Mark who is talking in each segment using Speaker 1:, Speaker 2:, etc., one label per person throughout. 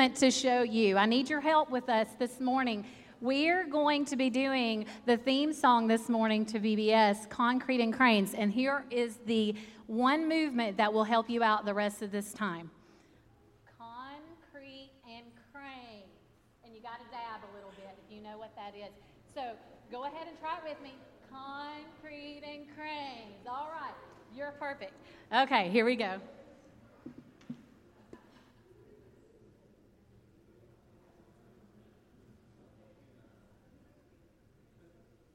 Speaker 1: to show you. I need your help with us this morning. We're going to be doing the theme song this morning to VBS, Concrete and Cranes. And here is the one movement that will help you out the rest of this time. Concrete and cranes. And you got to dab a little bit if you know what that is. So go ahead and try it with me. Concrete and cranes. All right. You're perfect. Okay, here we go.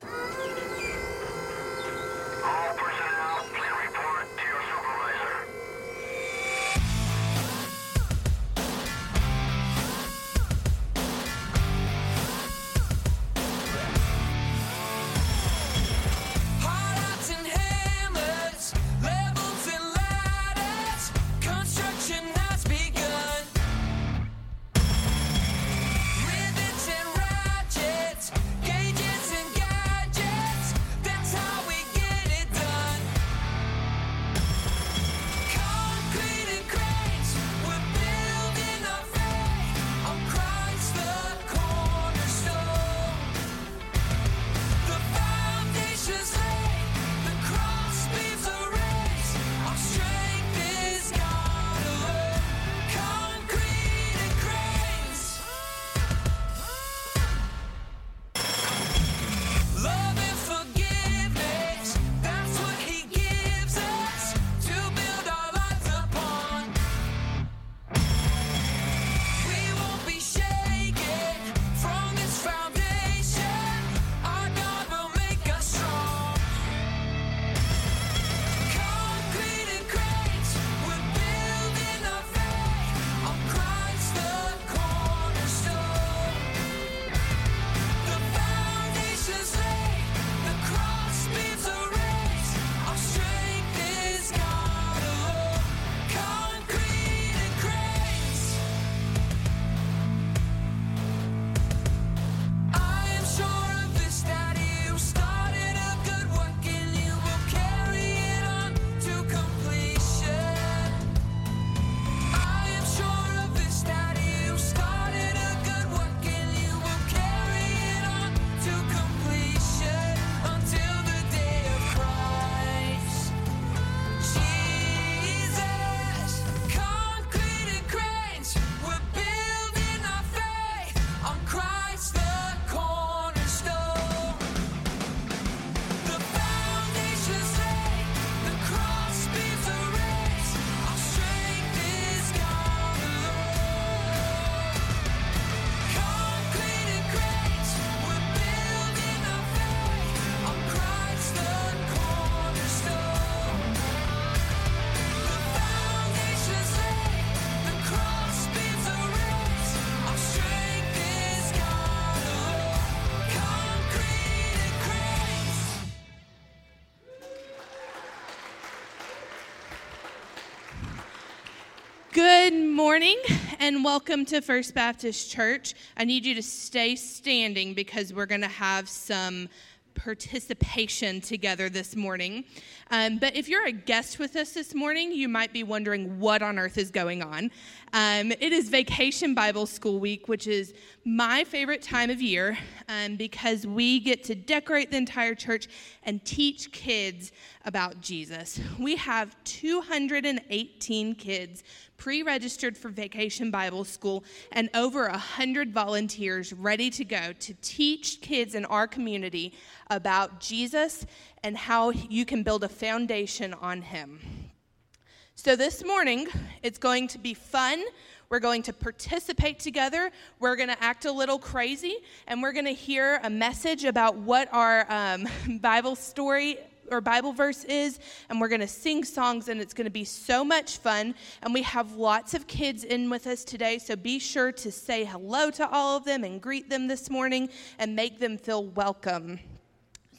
Speaker 2: Good and welcome to First Baptist Church. I need you to stay standing because we're going to have some participation together this morning. Um, but if you're a guest with us this morning, you might be wondering what on earth is going on. Um, it is Vacation Bible School Week, which is my favorite time of year um, because we get to decorate the entire church and teach kids about Jesus. We have 218 kids pre registered for Vacation Bible School and over 100 volunteers ready to go to teach kids in our community about Jesus and how you can build a foundation on Him. So, this morning, it's going to be fun. We're going to participate together. We're going to act a little crazy, and we're going to hear a message about what our um, Bible story or Bible verse is, and we're going to sing songs, and it's going to be so much fun. And we have lots of kids in with us today, so be sure to say hello to all of them and greet them this morning and make them feel welcome.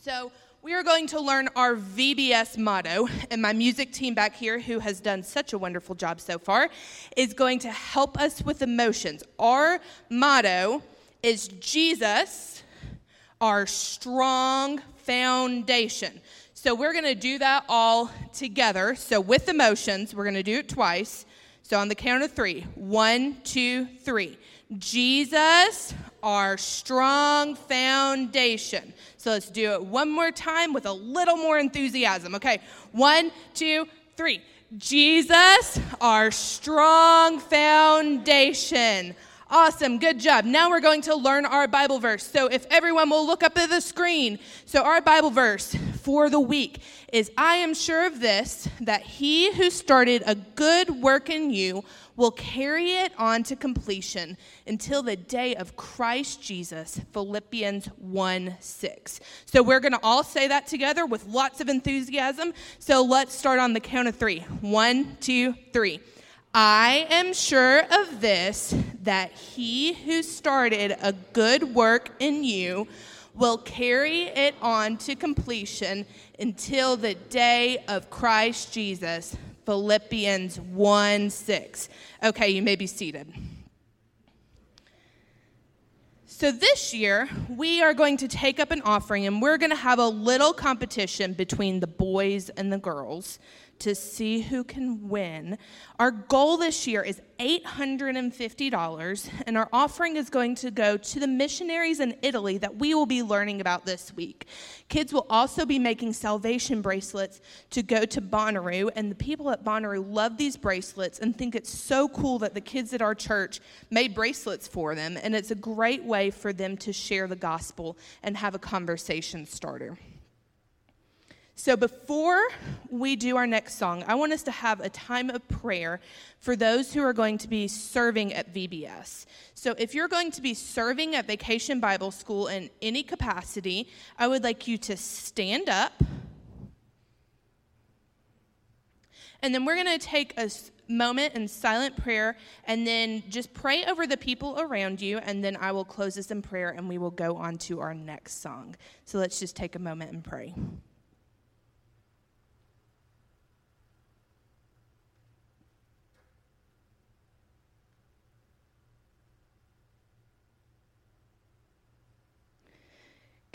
Speaker 2: So, we are going to learn our VBS motto, and my music team back here, who has done such a wonderful job so far, is going to help us with emotions. Our motto is Jesus, our strong foundation. So we're going to do that all together. So with emotions, we're going to do it twice.
Speaker 3: So on the count of three one, two, three. Jesus, our strong foundation. So let's do it one more time with a little more enthusiasm. Okay, one, two, three. Jesus, our strong foundation. Awesome, good job. Now we're going to learn our Bible verse. So if everyone will look up at the screen. So our Bible verse for the week is I am sure of this, that he who started a good work in you will carry it on to completion until the day of Christ Jesus. Philippians 1 6. So we're going to all say that together with lots of enthusiasm. So let's start on the count of three. One, two, three. I am sure of this, that he who started a good work in you will carry it on to completion until the day of Christ Jesus. Philippians 1 6. Okay, you may be seated. So, this year, we are going to take up an offering and we're going to have a little competition between the boys and the girls to see who can win. Our goal this year is $850, and our offering is going to go to the missionaries in Italy that we will be learning about this week. Kids will also be making salvation bracelets to go to Bonnaroo, and the people at Bonnaroo love these bracelets and think it's so cool that the kids at our church made bracelets for them, and it's a great way for them to share the gospel and have a conversation starter. So, before we do our next song, I want us to have a time of prayer for those who are going to be serving at VBS. So, if you're going to be serving at Vacation Bible School in any capacity, I would like you to stand up. And then we're going to take a moment in silent prayer and then just pray over the people around you. And then I will close this in prayer and we will go on to our next song. So, let's just take a moment and pray.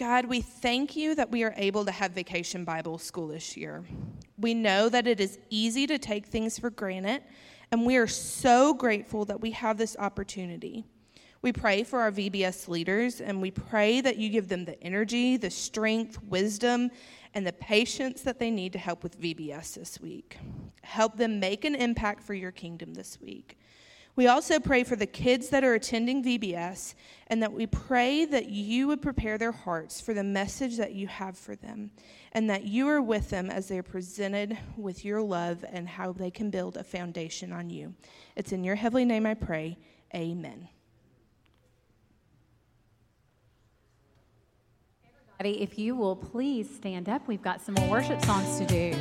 Speaker 3: God, we thank you that we are able to have Vacation Bible School this year. We know that it is easy to take things for granted, and we are so grateful that we have this opportunity. We pray for our VBS leaders, and we pray that you give them the energy, the strength, wisdom, and the patience that they need to help with VBS this week. Help them make an impact for your kingdom this week. We also pray for the kids that are attending VBS and that we pray that you would prepare their hearts for the message that you have for them and that you are with them as they are presented with your love and how they can build a foundation on you. It's in your heavenly name I pray. Amen.
Speaker 2: Everybody, if you will please stand up, we've got some more worship songs to do.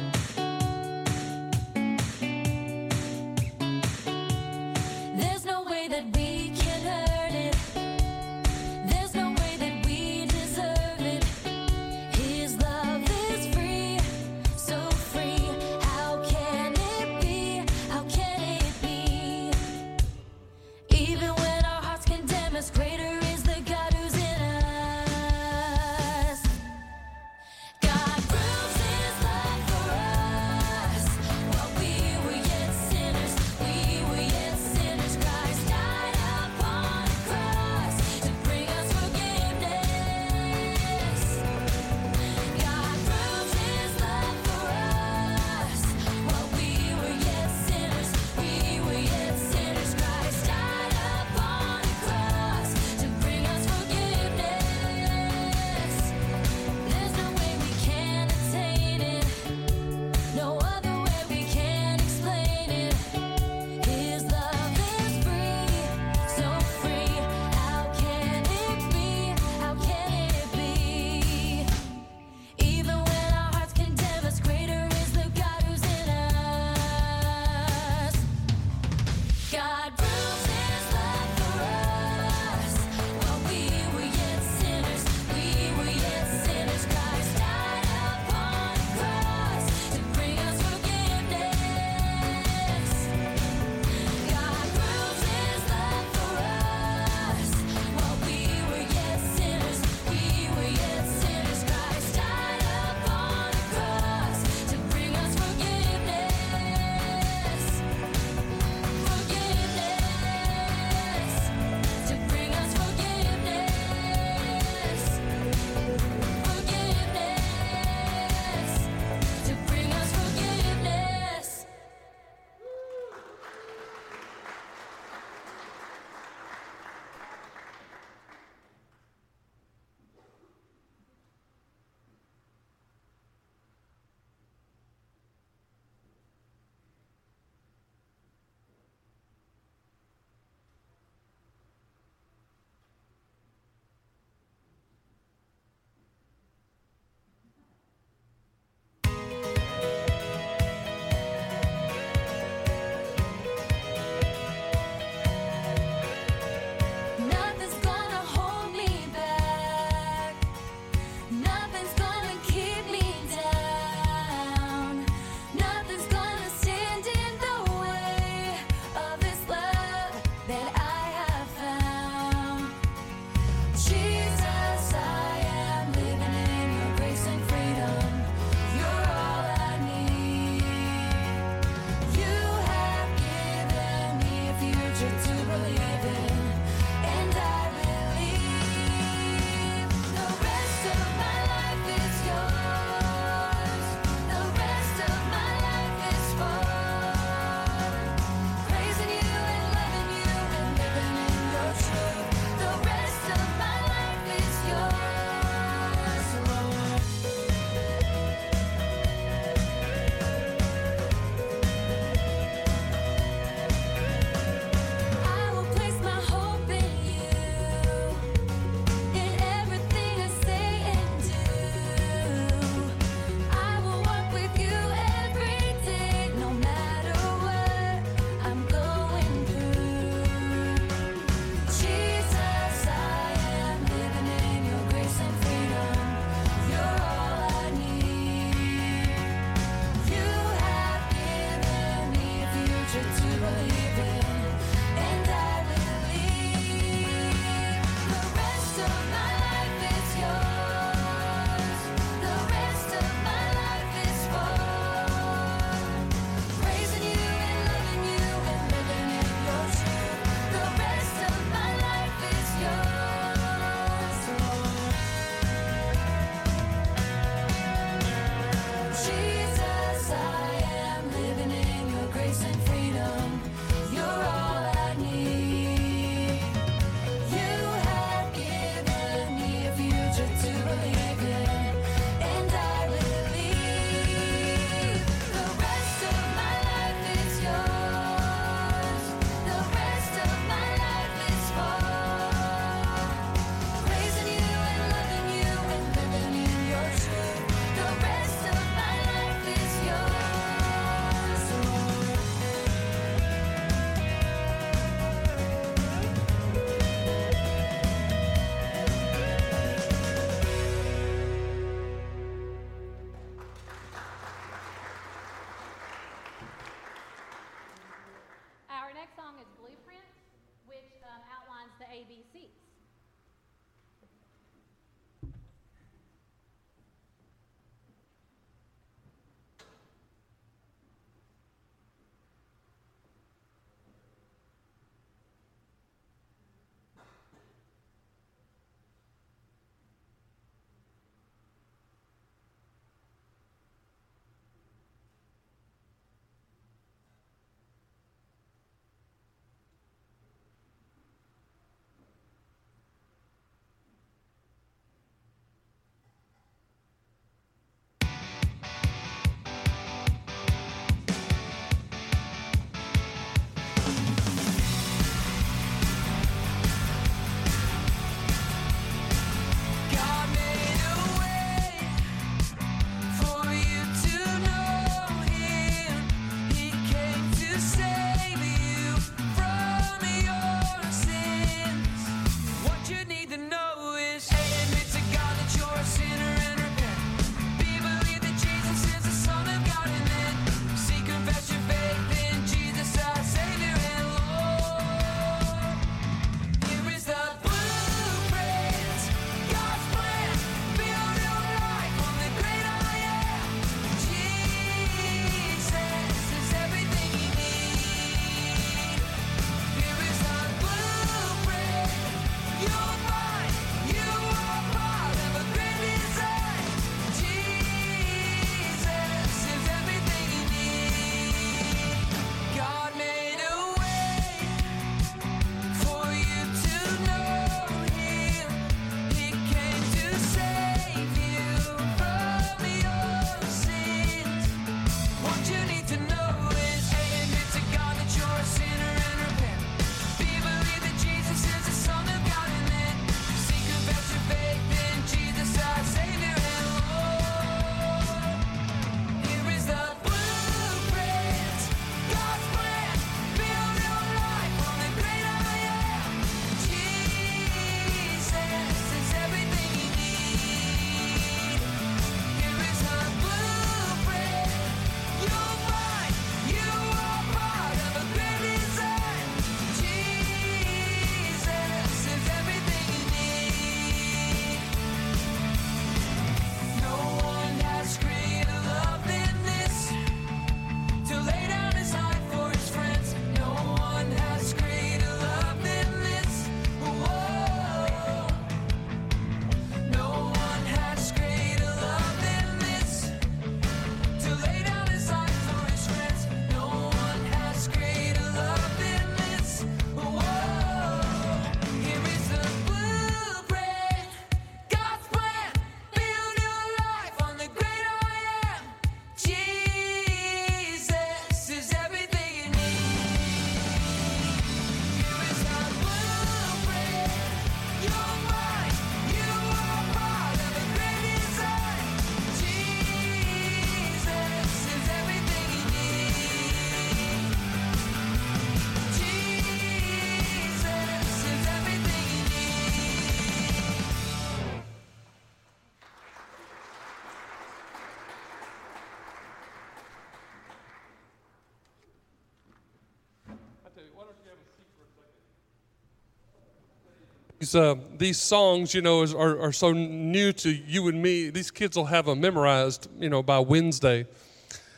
Speaker 4: These, uh, these songs, you know, is, are, are so new to you and me. These kids will have them memorized, you know, by Wednesday.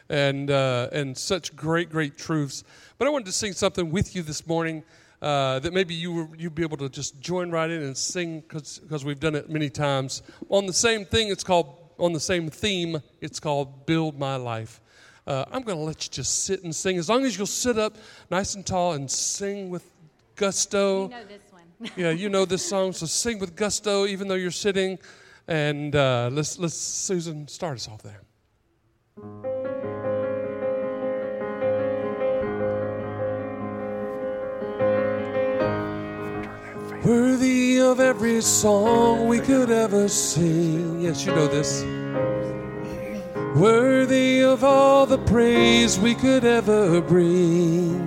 Speaker 4: And, uh, and such great, great truths. But I wanted to sing something with you this morning uh, that maybe you, you'd be able to just join right in and sing because we've done it many times. On the same thing, it's called, on the same theme, it's called Build My Life. Uh, I'm going to let you just sit and sing. As long as you'll sit up nice and tall and sing with gusto.
Speaker 2: You know
Speaker 4: yeah, you know this song, so sing with gusto even though you're sitting. And uh, let's, let's, Susan, start us off there. Worthy of every song we could ever sing. Yes, you know this. Worthy of all the praise we could ever bring.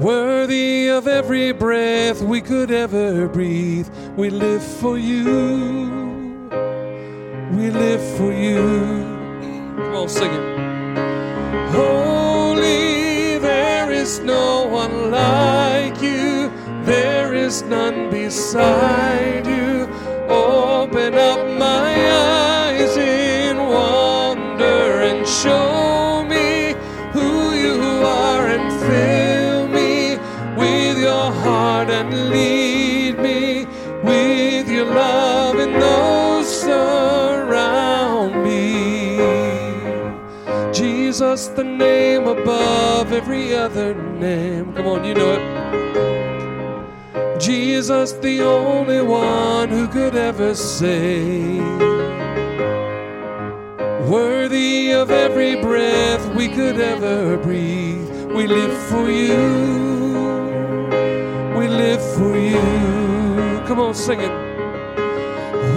Speaker 4: Worthy of every breath we could ever breathe, we live for you. We live for you. Come on, sing it. Holy, there is no one like you, there is none beside you. Open up my eyes in wonder and show lead me with your love and those surround me. Jesus, the name above every other name. Come on, you know it. Jesus, the only one who could ever save. Worthy of every breath we could ever breathe. We live for you. Live for you. Come on, sing it.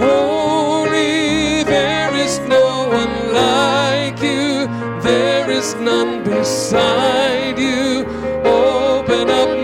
Speaker 4: Holy, there is no one like you. There is none beside you. Open up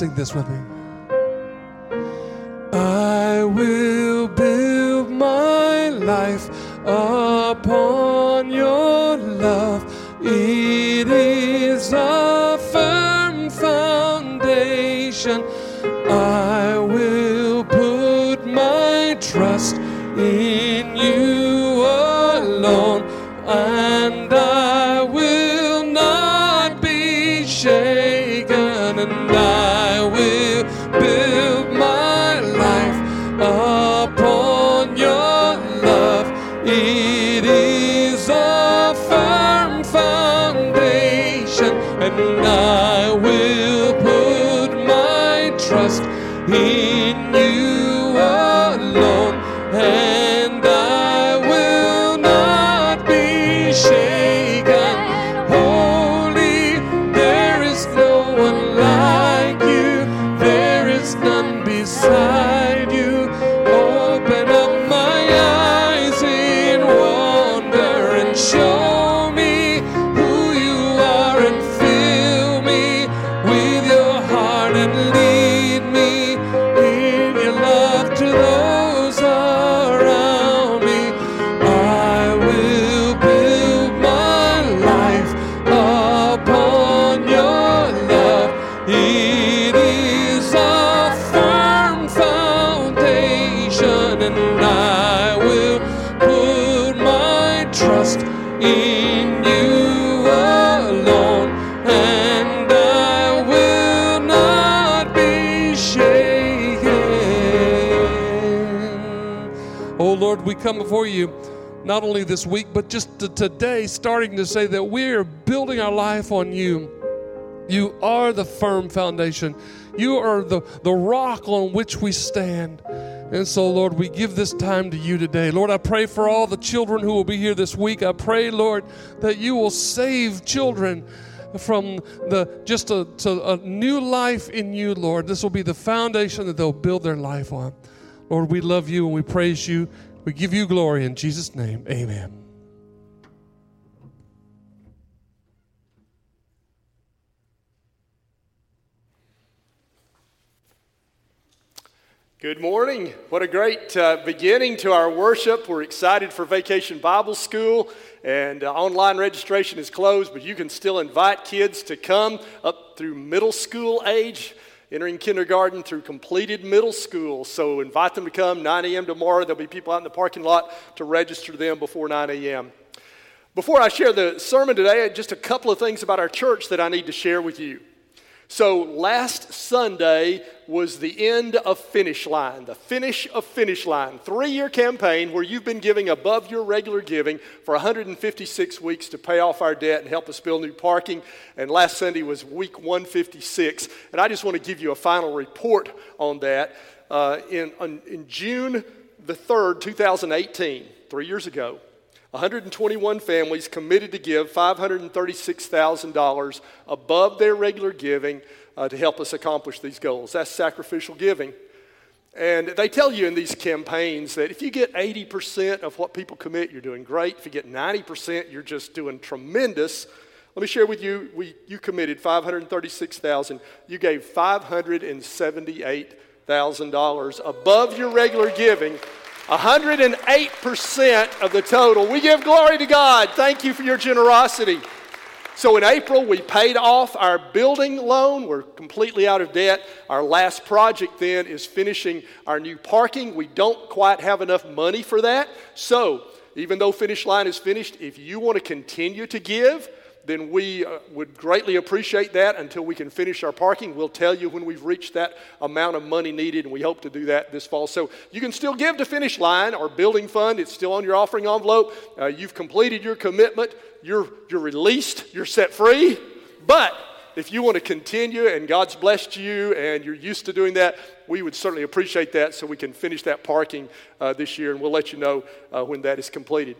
Speaker 4: sing this with me. Not only this week, but just t- today, starting to say that we're building our life on you. You are the firm foundation. You are the, the rock on which we stand. And so, Lord, we give this time to you today. Lord, I pray for all the children who will be here this week. I pray, Lord, that you will save children from the just a, to a new life in you, Lord. This will be the foundation that they'll build their life on. Lord, we love you and we praise you. We give you glory in Jesus' name. Amen.
Speaker 5: Good morning. What a great uh, beginning to our worship. We're excited for Vacation Bible School, and uh, online registration is closed, but you can still invite kids to come up through middle school age, entering kindergarten through completed middle school. So invite them to come 9 a.m. tomorrow. There'll be people out in the parking lot to register them before 9 a.m. Before I share the sermon today, just a couple of things about our church that I need to share with you. So last Sunday was the end of Finish Line, the finish of Finish Line, three year campaign where you've been giving above your regular giving for 156 weeks to pay off our debt and help us build new parking. And last Sunday was week 156. And I just want to give you a final report on that. Uh, in, on, in June the 3rd, 2018, three years ago, 121 families committed to give $536,000 above their regular giving uh, to help us accomplish these goals. That's sacrificial giving. And they tell you in these campaigns that if you get 80% of what people commit, you're doing great. If you get 90%, you're just doing tremendous. Let me share with you, we, you committed 536,000. You gave $578,000 above your regular giving 108% of the total. We give glory to God. Thank you for your generosity. So in April, we paid off our building loan. We're completely out of debt. Our last project then is finishing our new parking. We don't quite have enough money for that. So even though Finish Line is finished, if you want to continue to give, then we uh, would greatly appreciate that until we can finish our parking. We'll tell you when we've reached that amount of money needed, and we hope to do that this fall. So you can still give to Finish Line or Building Fund. It's still on your offering envelope. Uh, you've completed your commitment. You're, you're released. You're set free. But if you want to continue and God's blessed you and you're used to doing that, we would certainly appreciate that so we can finish that parking uh, this year, and we'll let you know uh, when that is completed.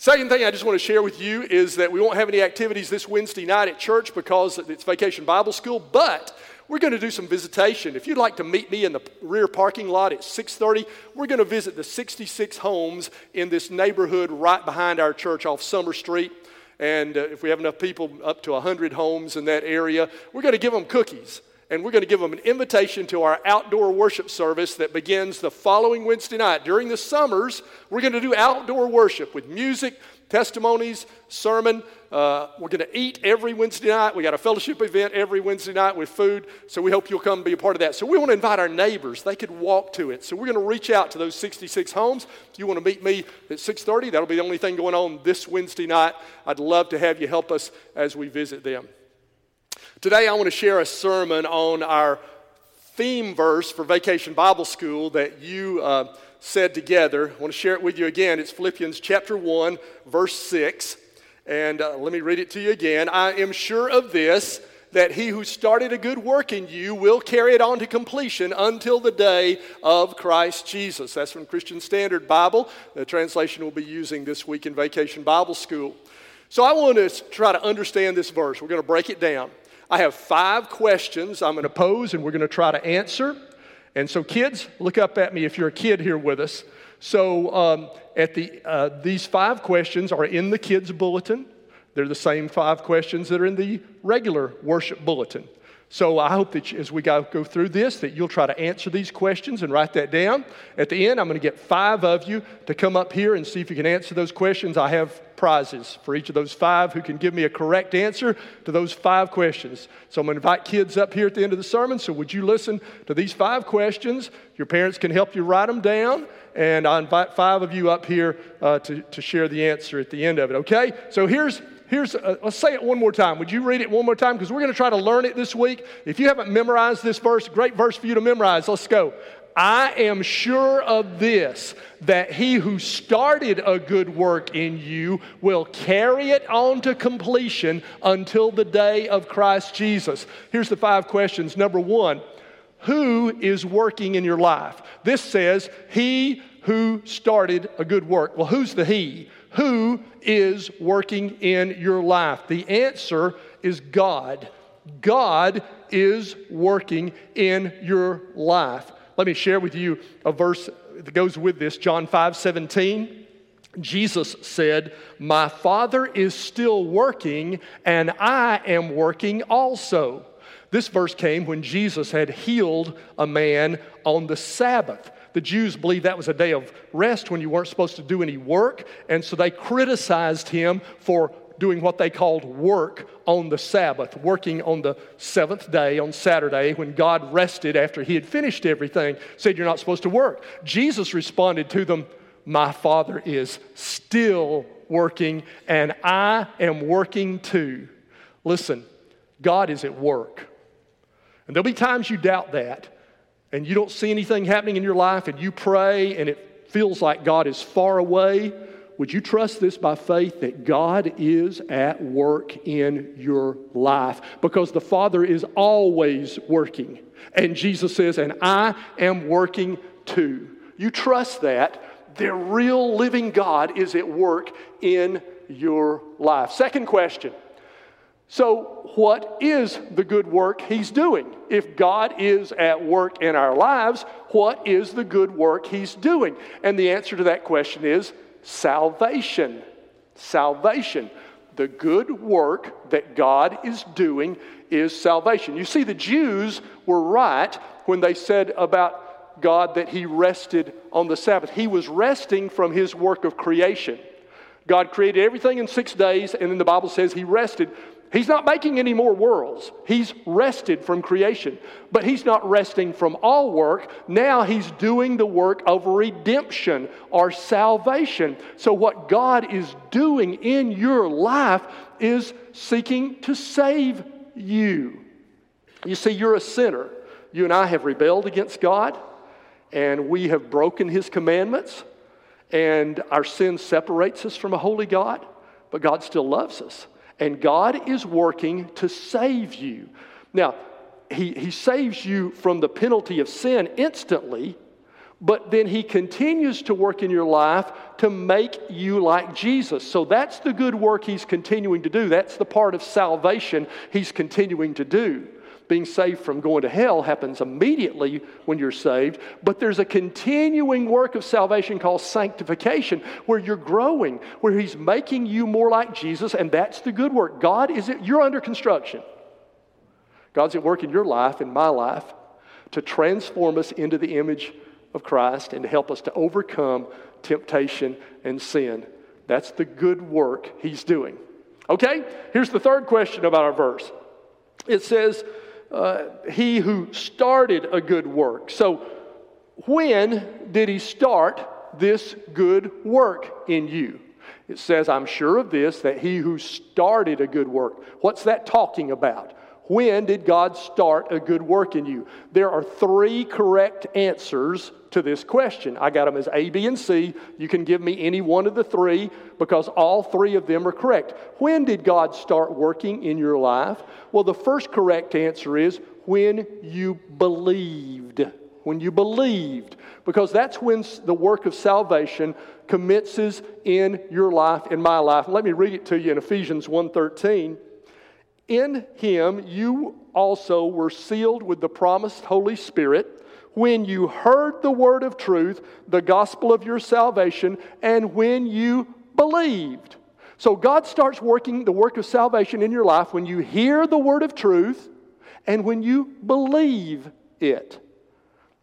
Speaker 5: Second thing I just want to share with you is that we won't have any activities this Wednesday night at church because it's Vacation Bible School, but we're going to do some visitation. If you'd like to meet me in the rear parking lot at 6:30, we're going to visit the 66 homes in this neighborhood right behind our church off Summer Street. And uh, if we have enough people, up to 100 homes in that area, we're going to give them cookies and we're going to give them an invitation to our outdoor worship service that begins the following Wednesday night. During the summers, we're going to do outdoor worship with music, testimonies, sermon. Uh, we're going to eat every Wednesday night. We got a fellowship event every Wednesday night with food. So we hope you'll come and be a part of that. So we want to invite our neighbors. They could walk to it. So we're going to reach out to those 66 homes. If you want to meet me at 6:30, that'll be the only thing going on this Wednesday night. I'd love to have you help us as we visit them. Today, I want to share a sermon on our theme verse for Vacation Bible School that you uh, said together. I want to share it with you again. It's Philippians chapter 1, verse 6. And uh, let me read it to you again. I am sure of this, that he who started a good work in you will carry it on to completion until the day of Christ Jesus. That's from Christian Standard Bible. The translation we'll be using this week in Vacation Bible School. So I want to try to understand this verse. We're going to break it down. I have five questions I'm going to pose and we're going to try to answer. And so, kids, look up at me if you're a kid here with us. So, um, at the, uh, these five questions are in the kids' bulletin. They're the same five questions that are in the regular worship bulletin. So I hope that as we go, go through this, that you'll try to answer these questions and write that down. At the end, I'm going to get five of you to come up here and see if you can answer those questions. I have prizes for each of those five who can give me a correct answer to those five questions. So I'm going to invite kids up here at the end of the sermon. So would you listen to these five questions? Your parents can help you write them down. And I invite five of you up here uh, to, to share the answer at the end of it, okay? So here's here's, uh, let's say it one more time. Would you read it one more time? Because we're going to try to learn it this week. If you haven't memorized this verse, great verse for you to memorize. Let's go. I am sure of this, that he who started a good work in you will carry it on to completion until the day of Christ Jesus. Here's the five questions. Number one, who is working in your life? This says, He who started a good work. Well, who's the He? Who is working in your life? The answer is God. God is working in your life. Let me share with you a verse that goes with this John 5 17. Jesus said, My Father is still working, and I am working also. This verse came when Jesus had healed a man on the Sabbath. The Jews believed that was a day of rest when you weren't supposed to do any work, and so they criticized him for doing what they called work on the Sabbath, working on the seventh day on Saturday when God rested after he had finished everything, said, You're not supposed to work. Jesus responded to them, My Father is still working, and I am working too. Listen, God is at work. And there'll be times you doubt that and you don't see anything happening in your life and you pray and it feels like God is far away. Would you trust this by faith that God is at work in your life? Because the Father is always working. And Jesus says, and I am working too. You trust that. The real living God is at work in your life. Second question. So, what is the good work He's doing? If God is at work in our lives, what is the good work He's doing? And the answer to that question is salvation. Salvation. The good work that God is doing is salvation. You see, the Jews were right when they said about God that He rested on the Sabbath. He was resting from His work of creation. God created everything in six days, and then the Bible says He rested. He's not making any more worlds. He's rested from creation. But he's not resting from all work. Now he's doing the work of redemption or salvation. So, what God is doing in your life is seeking to save you. You see, you're a sinner. You and I have rebelled against God, and we have broken his commandments, and our sin separates us from a holy God, but God still loves us. And God is working to save you. Now, he, he saves you from the penalty of sin instantly, but then He continues to work in your life to make you like Jesus. So that's the good work He's continuing to do. That's the part of salvation He's continuing to do being saved from going to hell happens immediately when you're saved, but there's a continuing work of salvation called sanctification where you're growing, where He's making you more like Jesus, and that's the good work. God is it, you're under construction. God's at work in your life, in my life, to transform us into the image of Christ and to help us to overcome temptation and sin. That's the good work He's doing. Okay, here's the third question about our verse. It says, uh, he who started a good work. So, when did he start this good work in you? It says, I'm sure of this, that he who started a good work. What's that talking about? When did God start a good work in you? There are three correct answers to this question. I got them as A, B, and C. You can give me any one of the three because all three of them are correct. When did God start working in your life? Well, the first correct answer is when you believed. When you believed. Because that's when the work of salvation commences in your life, in my life. let me read it to you in Ephesians 1:13. In him you also were sealed with the promised Holy Spirit when you heard the word of truth, the gospel of your salvation, and when you believed. So God starts working the work of salvation in your life when you hear the word of truth and when you believe it.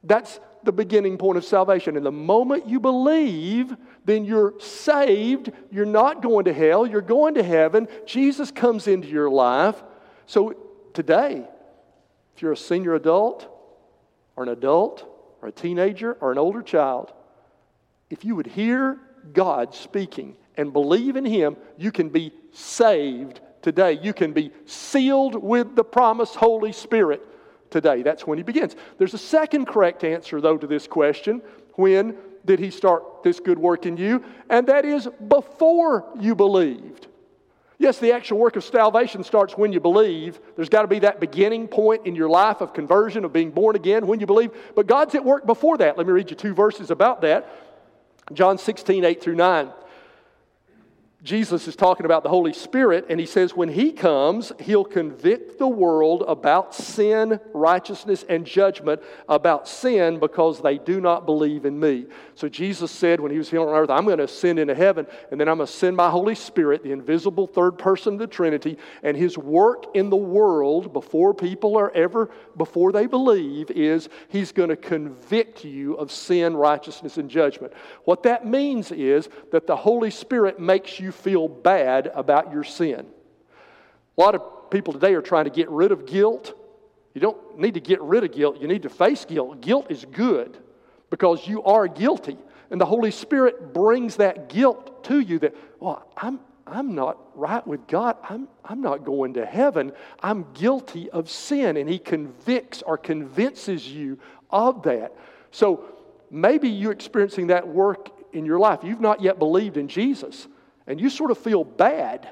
Speaker 5: That's the beginning point of salvation. And the moment you believe, then you're saved. You're not going to hell, you're going to heaven. Jesus comes into your life. So today, if you're a senior adult, or an adult or a teenager or an older child, if you would hear God speaking and believe in Him, you can be saved today. You can be sealed with the promised Holy Spirit today. That's when He begins. There's a second correct answer, though, to this question. When did He start this good work in you? And that is before you believed. Yes, the actual work of salvation starts when you believe. There's got to be that beginning point in your life of conversion, of being born again when you believe. But God's at work before that. Let me read you two verses about that. John 16, 8 through 9. Jesus is talking about the Holy Spirit, and he says, when he comes, he'll convict the world about sin, righteousness, and judgment about sin because they do not believe in me. So Jesus said when he was here on earth, I'm going to ascend into heaven, and then I'm going to send my Holy Spirit, the invisible third person of the Trinity, and his work in the world before people are ever, before they believe, is he's going to convict you of sin, righteousness, and judgment. What that means is that the Holy Spirit makes you you feel bad about your sin. A lot of people today are trying to get rid of guilt. You don't need to get rid of guilt, you need to face guilt. Guilt is good because you are guilty. And the Holy Spirit brings that guilt to you that, well, I'm, I'm not right with God. I'm, I'm not going to heaven. I'm guilty of sin. And He convicts or convinces you of that. So maybe you're experiencing that work in your life. You've not yet believed in Jesus, and you sort of feel bad,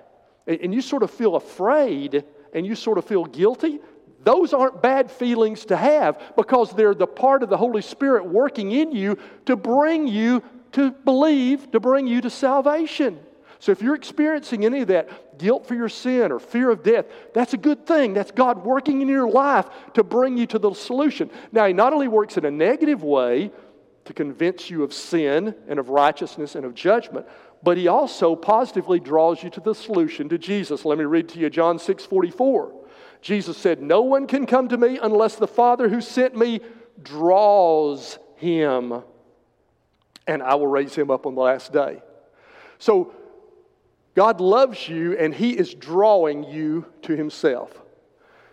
Speaker 5: and you sort of feel afraid, and you sort of feel guilty. Those aren't bad feelings to have because they're the part of the Holy Spirit working in you to bring you to believe, to bring you to salvation. So if you're experiencing any of that guilt for your sin or fear of death, that's a good thing. That's God working in your life to bring you to the solution. Now, He not only works in a negative way to convince you of sin and of righteousness and of judgment, but He also positively draws you to the solution to Jesus. Let me read to you John 6 44. Jesus said, No one can come to me unless the Father who sent me draws him, and I will raise him up on the last day. So, God loves you and He is drawing you to Himself.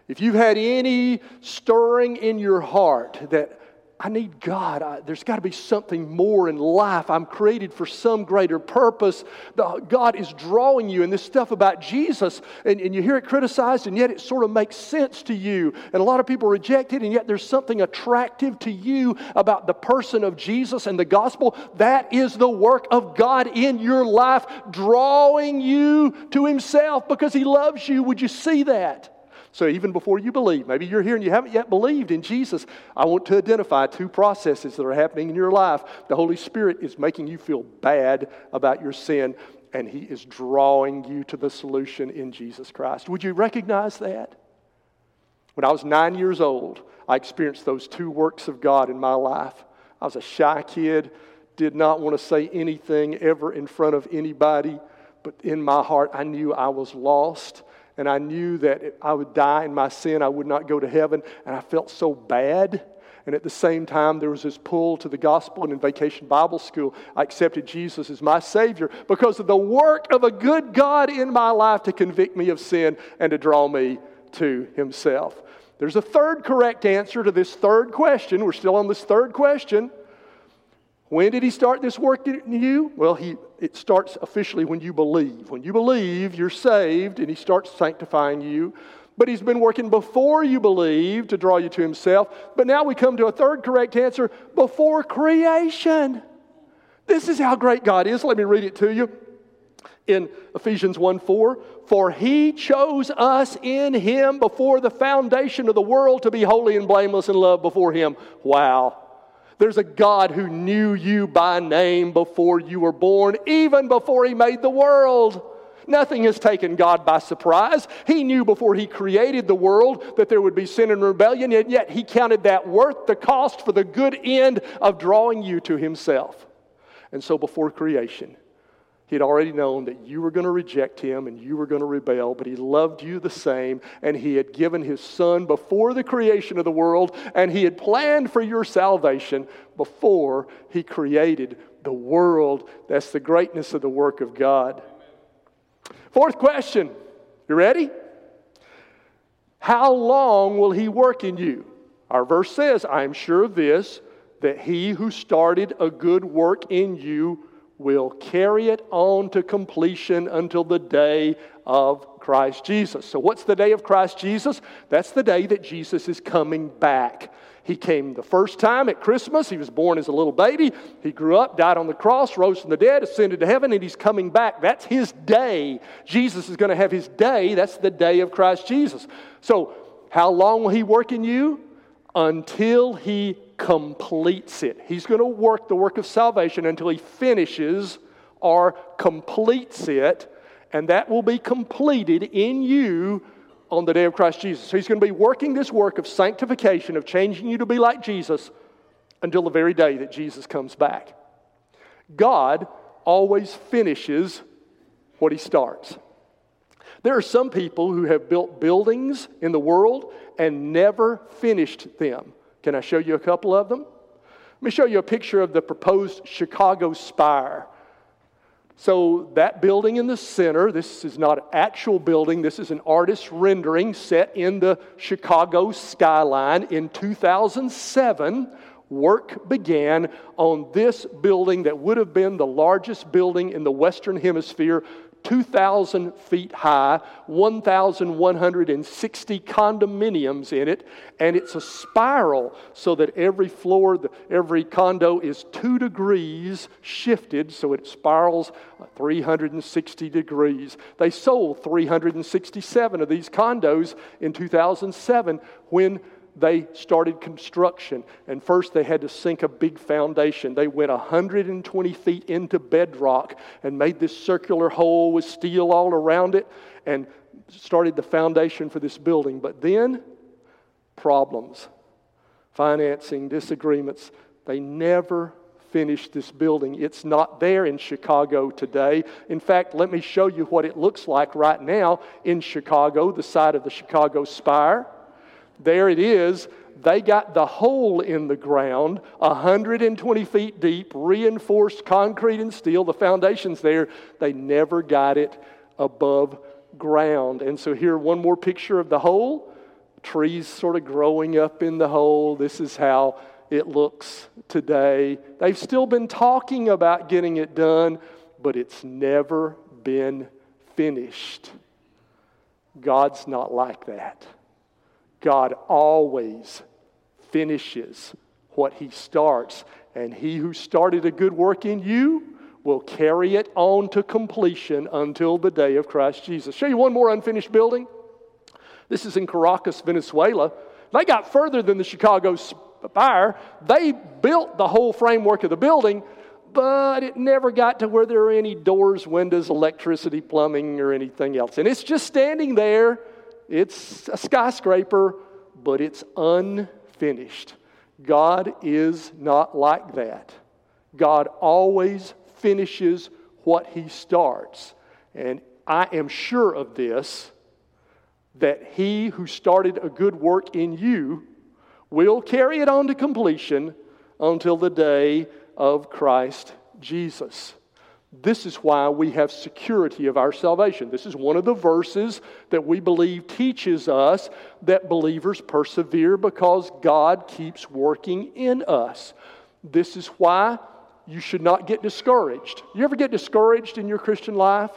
Speaker 5: If you've had any stirring in your heart that I need God. I, there's got to be something more in life. I'm created for some greater purpose. The, God is drawing you, and this stuff about Jesus, and, and you hear it criticized, and yet it sort of makes sense to you. And a lot of people reject it, and yet there's something attractive to you about the person of Jesus and the gospel. That is the work of God in your life, drawing you to Himself because He loves you. Would you see that? So even before you believe, maybe you're here and you haven't yet believed in Jesus, I want to identify two processes that are happening in your life. The Holy Spirit is making you feel bad about your sin, and He is drawing you to the solution in Jesus Christ. Would you recognize that? When I was nine years old, I experienced those two works of God in my life. I was a shy kid, did not want to say anything ever in front of anybody, but in my heart, I knew I was lost and I knew that I would die in my sin, I would not go to heaven, and I felt so bad. And at the same time, there was this pull to the gospel, and in vacation Bible school, I accepted Jesus as my Savior because of the work of a good God in my life to convict me of sin and to draw me to Himself. There's a third correct answer to this third question. We're still on this third question. When did he start this work in you? Well, he, it starts officially when you believe. When you believe, you're saved, and he starts sanctifying you. But he's been working before you believe to draw you to himself. But now we come to a third correct answer before creation. This is how great God is. Let me read it to you in Ephesians 1 4. For he chose us in him before the foundation of the world to be holy and blameless and love before him. Wow. There's a God who knew you by name before you were born, even before He made the world. Nothing has taken God by surprise. He knew before He created the world that there would be sin and rebellion, and yet He counted that worth the cost for the good end of drawing you to Himself. And so before creation, he had already known that you were going to reject him and you were going to rebel, but he loved you the same, and he had given his son before the creation of the world, and he had planned for your salvation before he created the world. That's the greatness of the work of God. Fourth question. You ready? How long will he work in you? Our verse says, I am sure of this, that he who started a good work in you will carry it on to completion until the day of Christ Jesus. So, what's the day of Christ Jesus? That's the day that Jesus is coming back. He came the first time at Christmas. He was born as a little baby. He grew up, died on the cross, rose from the dead, ascended to heaven, and he's coming back. That's his day. Jesus is going to have his day. That's the day of Christ Jesus. So, how long will he work in you? Until he completes it. He's going to work the work of salvation until he finishes or completes it, and that will be completed in you on the day of Christ Jesus. So he's going to be working this work of sanctification, of changing you to be like Jesus until the very day that Jesus comes back. God always finishes what he starts. There are some people who have built buildings in the world and never finished them. Can I show you a couple of them? Let me show you a picture of the proposed Chicago Spire. So, that building in the center, this is not an actual building, this is an artist's rendering set in the Chicago skyline in 2007. work began on this building that would have been the largest building in the Western Hemisphere 2,000 feet high, 1,160 condominiums in it, and it's a spiral so that every floor, every condo is two degrees shifted, so it spirals uh, 360 degrees. They sold 367 of these condos in 2007 when they started construction. And first, they had to sink a big foundation. They went 120 feet into bedrock and made this circular hole with steel all around it and started the foundation for this building. But then, problems, financing, disagreements. They never finished this building. It's not there in Chicago today. In fact, let me show you what it looks like right now in Chicago, the side of the Chicago Spire. There it is. They got the hole in the ground, 120 feet deep, reinforced concrete and steel. The foundation's there. They never got it above ground. And so, here, one more picture of the hole. Trees sort of growing up in the hole. This is how it looks today. They've still been talking about getting it done, but it's never been finished. God's not like that. God always finishes what he starts, and he who started a good work in you will carry it on to completion until the day of Christ Jesus. Show you one more unfinished building. This is in Caracas, Venezuela. They got further than the Chicago Spire. They built the whole framework of the building, but it never got to where there are any doors, windows, electricity, plumbing, or anything else. And it's just standing there it's a skyscraper, but it's unfinished. God is not like that. God always finishes what he starts. And I am sure of this that he who started a good work in you will carry it on to completion until the day of Christ Jesus. This is why we have security of our salvation. This is one of the verses that we believe teaches us that believers persevere because God keeps working in us. This is why you should not get discouraged. You ever get discouraged in your Christian life?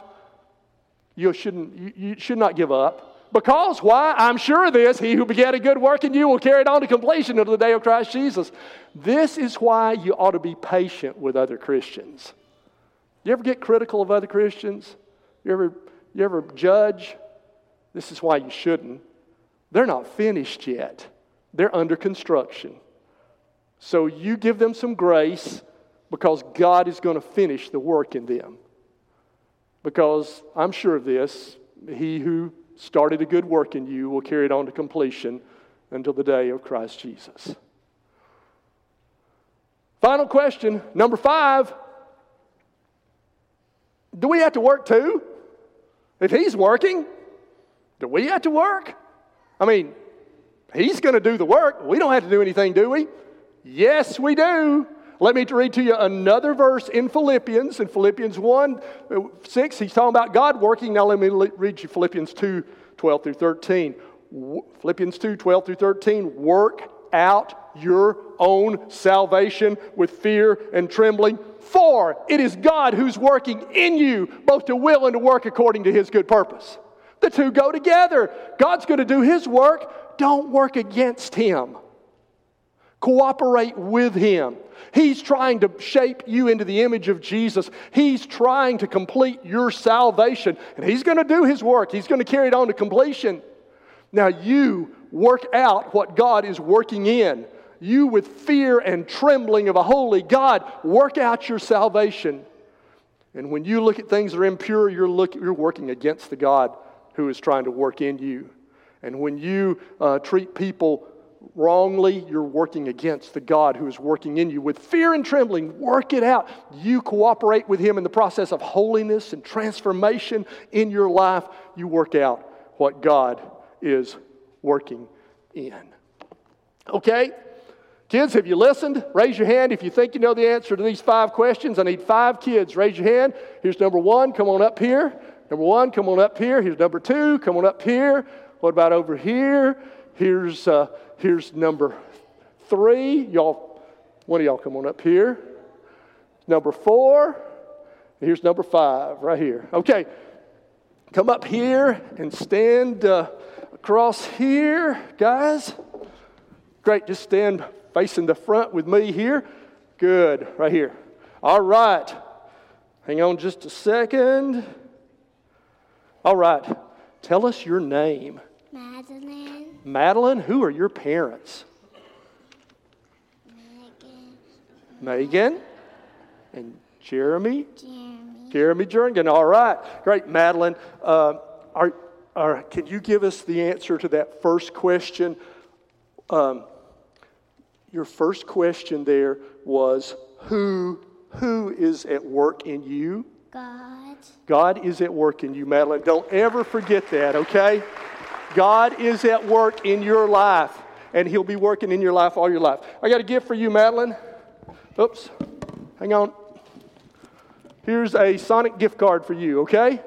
Speaker 5: You shouldn't you, should not give up. Because why? I'm sure of this. He who began a good work in you will carry it on to completion until the day of Christ Jesus. This is why you ought to be patient with other Christians. You ever get critical of other Christians? You ever, you ever judge? This is why you shouldn't. They're not finished yet, they're under construction. So you give them some grace because God is going to finish the work in them. Because I'm sure of this, he who started a good work in you will carry it on to completion until the day of Christ Jesus. Final question, number five do we have to work too? If he's working, do we have to work? I mean, he's going to do the work. We don't have to do anything, do we? Yes, we do. Let me read to you another verse in Philippians. In Philippians 1 uh, 6, he's talking about God working. Now let me read you Philippians 2 12 through 13. Philippians 2 12 through 13. Work out your own salvation with fear and trembling. For it is God who's working in you, both to will and to work according to his good purpose. The two go together. God's going to do his work. Don't work against him. Cooperate with him. He's trying to shape you into the image of Jesus. He's trying to complete your salvation. And he's going to do his work, he's going to carry it on to completion. Now, you work out what God is working in. You, with fear and trembling of a holy God, work out your salvation. And when you look at things that are impure, you're, look, you're working against the God who is trying to work in you. And when you uh, treat people wrongly, you're working against the God who is working in you. With fear and trembling, work it out. You cooperate with Him in the process of holiness and transformation in your life. You work out what God is working in. Okay? Kids, have you listened? Raise your hand if you think you know the answer to these five questions. I need five kids. Raise your hand. Here's number one. Come on up here. Number one, come on up here. Here's number two. Come on up here. What about over here? Here's, uh, here's number three. Y'all One of y'all come on up here. Number four. Here's number five right here. Okay, come up here and stand uh, across here, guys. Great, just stand facing the front with me here. Good, right here. All right. Hang on just a second. All right. Tell us your name.
Speaker 6: Madeline,
Speaker 5: Madeline, who are your parents?
Speaker 6: Megan,
Speaker 5: Megan and Jeremy.
Speaker 6: Jeremy,
Speaker 5: Jeremy Jernigan. All right. Great, Madeline. Uh, are, are, can you give us the answer to that first question? Um, your first question there was who who is at work in you?
Speaker 6: God,
Speaker 5: God is at work in you, Madeline. Don't ever forget that, okay? God is at work in your life, and He'll be working in your life all your life. I got a gift for you, Madeline. Oops. Hang on. Here's a Sonic gift card for you, okay?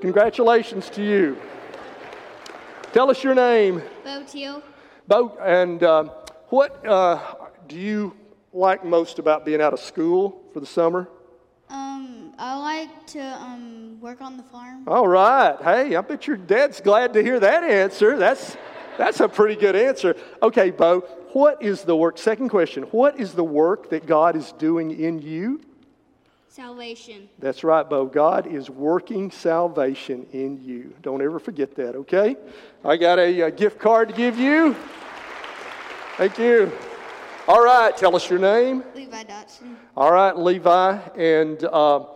Speaker 5: Congratulations to you. Tell us your name.
Speaker 6: Bo Teal,
Speaker 5: Bo, and um, what uh, do you like most about being out of school for the summer?
Speaker 6: Um, I like to um work on the farm.
Speaker 5: All right. Hey, I bet your dad's glad to hear that answer. That's that's a pretty good answer. Okay, Bo, what is the work? Second question. What is the work that God is doing in you?
Speaker 6: Salvation.
Speaker 5: That's right, Bo. God is working salvation in you. Don't ever forget that, okay? I got a, uh gift card to give you. Thank you. All right, tell us your name.
Speaker 6: Levi Dotson.
Speaker 5: All right, Levi. And uh,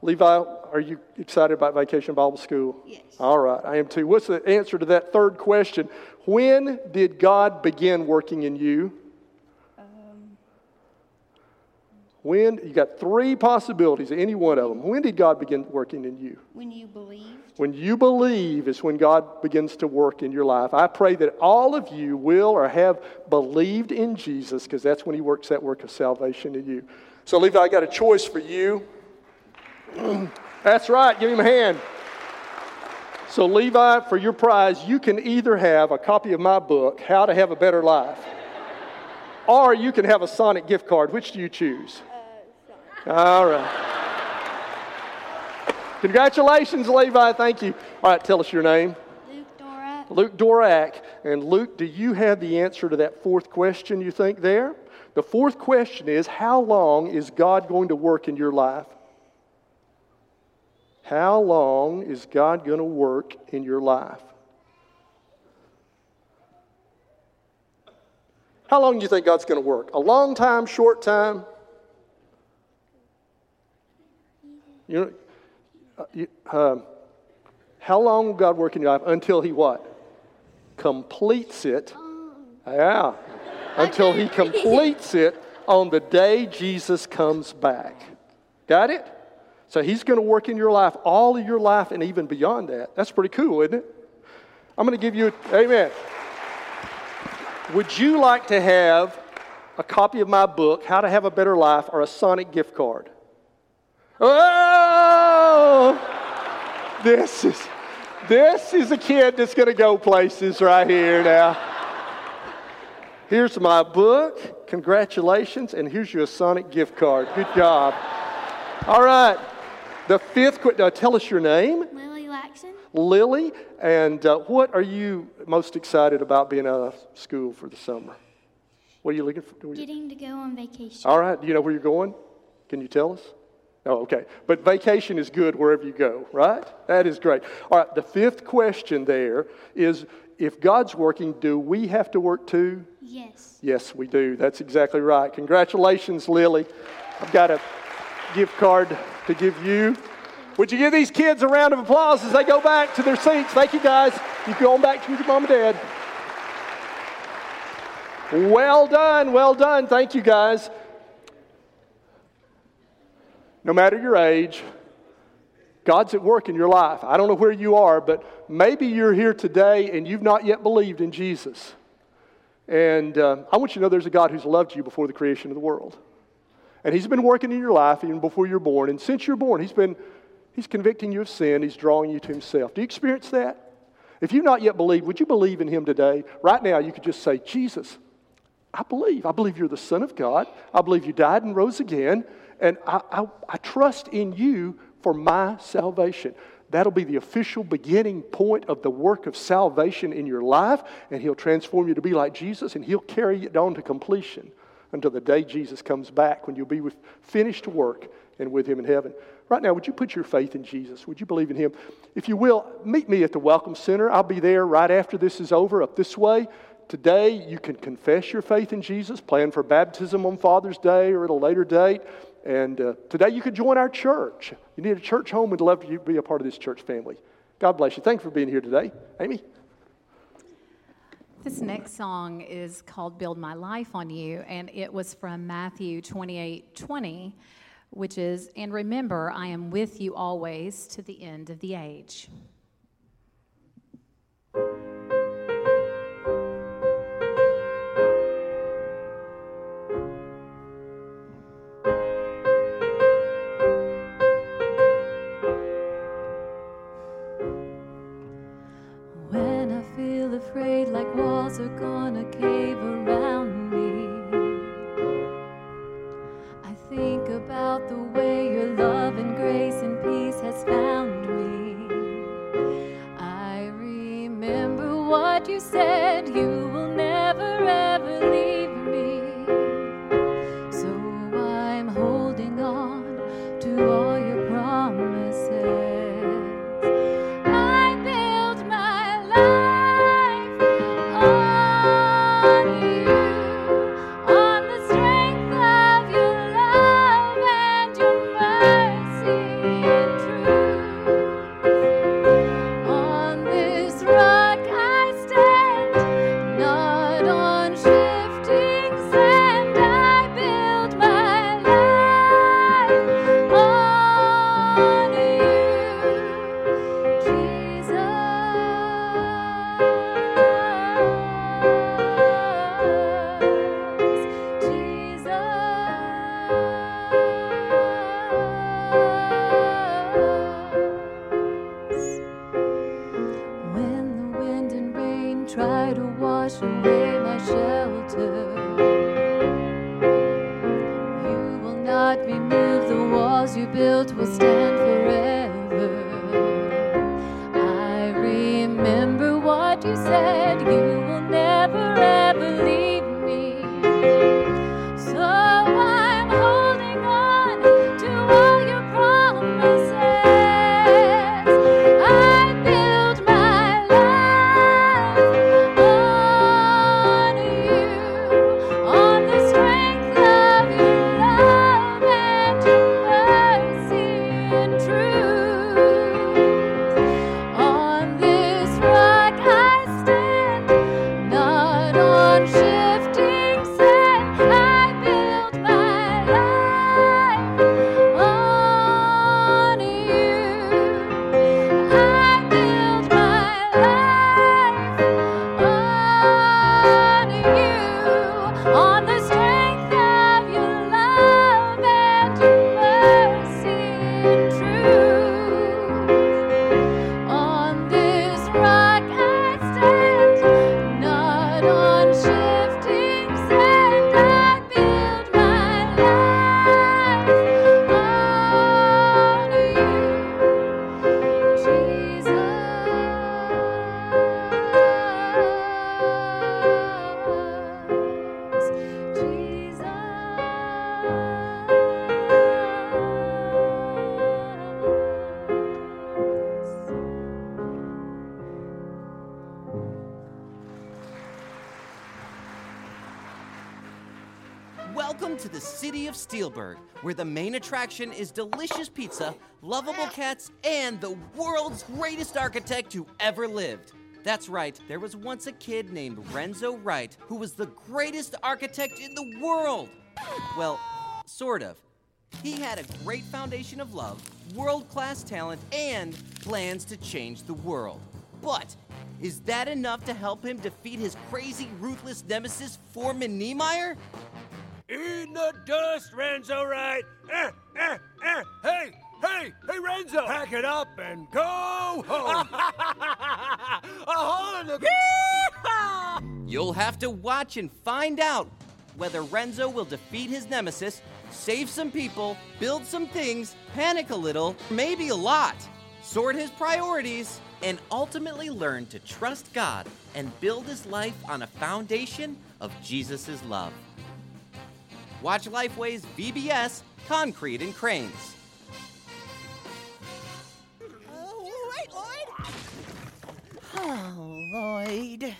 Speaker 5: Levi, are you excited about Vacation Bible School?
Speaker 6: Yes.
Speaker 5: All right, I am too. What's the answer to that third question? When did God begin working in you? When you got three possibilities, any one of them. When did God begin working in you?
Speaker 6: When you believe.
Speaker 5: When you believe is when God begins to work in your life. I pray that all of you will or have believed in Jesus because that's when He works that work of salvation in you. So, Levi, I got a choice for you. that's right, give him a hand. So, Levi, for your prize, you can either have a copy of my book, How to Have a Better Life, or you can have a Sonic gift card. Which do you choose? All right. Congratulations, Levi. Thank you. All right, tell us your name.
Speaker 6: Luke Dorak.
Speaker 5: Luke Dorak. And Luke, do you have the answer to that fourth question you think there? The fourth question is How long is God going to work in your life? How long is God going to work in your life? How long do you think God's going to work? A long time, short time? You know, uh, you, um, how long will God work in your life? Until He what? Completes it. Yeah. Until He completes it on the day Jesus comes back. Got it? So He's going to work in your life, all of your life, and even beyond that. That's pretty cool, isn't it? I'm going to give you, amen. Would you like to have a copy of my book, How to Have a Better Life, or a Sonic gift card? Oh! This is this is a kid that's going to go places right here now. Here's my book. Congratulations. And here's your Sonic gift card. Good job. All right. The fifth, uh, tell us your name,
Speaker 6: Lily Laxon.
Speaker 5: Lily. And uh, what are you most excited about being out of school for the summer? What are you looking for?
Speaker 6: Getting to go on vacation.
Speaker 5: All right. Do you know where you're going? Can you tell us? Oh, okay. But vacation is good wherever you go, right? That is great. All right. The fifth question there is if God's working, do we have to work too?
Speaker 6: Yes.
Speaker 5: Yes, we do. That's exactly right. Congratulations, Lily. I've got a gift card to give you. Would you give these kids a round of applause as they go back to their seats? Thank you, guys. You go on back to your mom and dad. Well done, well done. Thank you, guys. No matter your age, God's at work in your life. I don't know where you are, but maybe you're here today and you've not yet believed in Jesus. And uh, I want you to know there's a God who's loved you before the creation of the world. And He's been working in your life even before you're born. And since you're born, He's been He's convicting you of sin. He's drawing you to Himself. Do you experience that? If you've not yet believed, would you believe in Him today? Right now, you could just say, Jesus, I believe. I believe you're the Son of God. I believe you died and rose again. And I, I, I trust in you for my salvation. That'll be the official beginning point of the work of salvation in your life, and He'll transform you to be like Jesus, and He'll carry it on to completion until the day Jesus comes back when you'll be with finished work and with Him in heaven. Right now, would you put your faith in Jesus? Would you believe in Him? If you will, meet me at the Welcome Center. I'll be there right after this is over, up this way. Today, you can confess your faith in Jesus, plan for baptism on Father's Day or at a later date. And uh, today you could join our church. You need a church home, we'd love you to be a part of this church family. God bless you. Thanks for being here today. Amy?
Speaker 2: This next song is called Build My Life on You, and it was from Matthew 28 20, which is, And remember, I am with you always to the end of the age.
Speaker 7: Where is delicious pizza, lovable cats, and the world's greatest architect who ever lived. That's right, there was once a kid named Renzo Wright who was the greatest architect in the world. Well, sort of. He had a great foundation of love, world class talent, and plans to change the world. But is that enough to help him defeat his crazy, ruthless nemesis, Foreman Niemeyer?
Speaker 8: In the dust, Renzo, Wright! Eh, eh, eh. Hey, hey, hey, Renzo! Pack it up and go home! a hole in the...
Speaker 7: You'll have to watch and find out whether Renzo will defeat his nemesis, save some people, build some things, panic a little, maybe a lot, sort his priorities, and ultimately learn to trust God and build his life on a foundation of Jesus' love. Watch Lifeway's VBS Concrete and Cranes.
Speaker 9: Oh, right, Lloyd. Oh, Lloyd.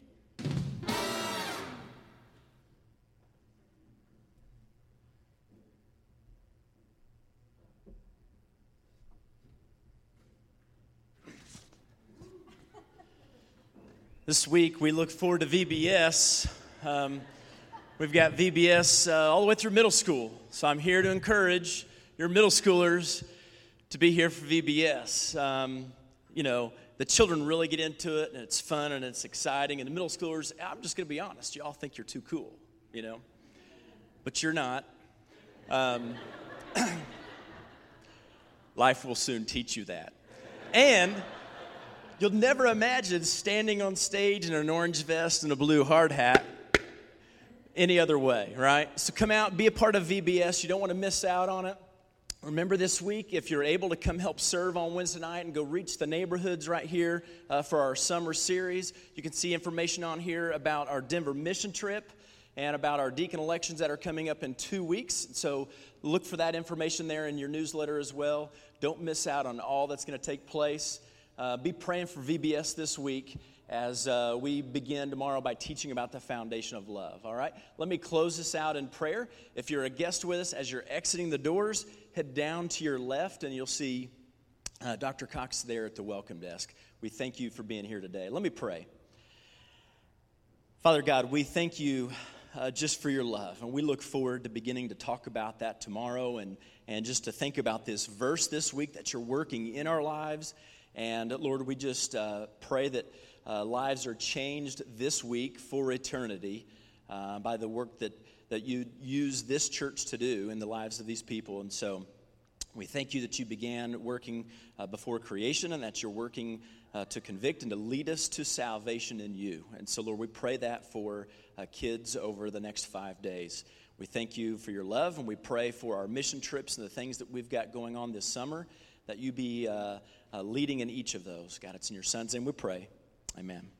Speaker 10: This week we look forward to VBS. Um, we've got VBS uh, all the way through middle school. So I'm here to encourage your middle schoolers to be here for VBS. Um, you know, the children really get into it and it's fun and it's exciting. And the middle schoolers, I'm just going to be honest, y'all think you're too cool, you know? But you're not. Um, life will soon teach you that. And You'll never imagine standing on stage in an orange vest and a blue hard hat any other way, right? So come out, be a part of VBS. You don't want to miss out on it. Remember this week, if you're able to come help serve on Wednesday night and go reach the neighborhoods right here uh, for our summer series, you can see information on here about our Denver mission trip and about our deacon elections that are coming up in two weeks. So look for that information there in your newsletter as well. Don't miss out on all that's going to take place. Uh, be praying for VBS this week as uh, we begin tomorrow by teaching about the foundation of love. All right? Let me close this out in prayer. If you're a guest with us, as you're exiting the doors, head down to your left and you'll see uh, Dr. Cox there at the welcome desk. We thank you for being here today. Let me pray. Father God, we thank you uh, just for your love. And we look forward to beginning to talk about that tomorrow and, and just to think about this verse this week that you're working in our lives and Lord, we just uh, pray that uh, lives are changed this week for eternity uh, by the work that, that you use this church to do in the lives of these people. And so we thank you that you began working uh, before creation and that you're working uh, to convict and to lead us to salvation in you. And so, Lord, we pray that for uh, kids over the next five days. We thank you for your love and we pray for our mission trips and the things that we've got going on this summer that you be uh, uh, leading in each of those. God, it's in your son's name we pray. Amen.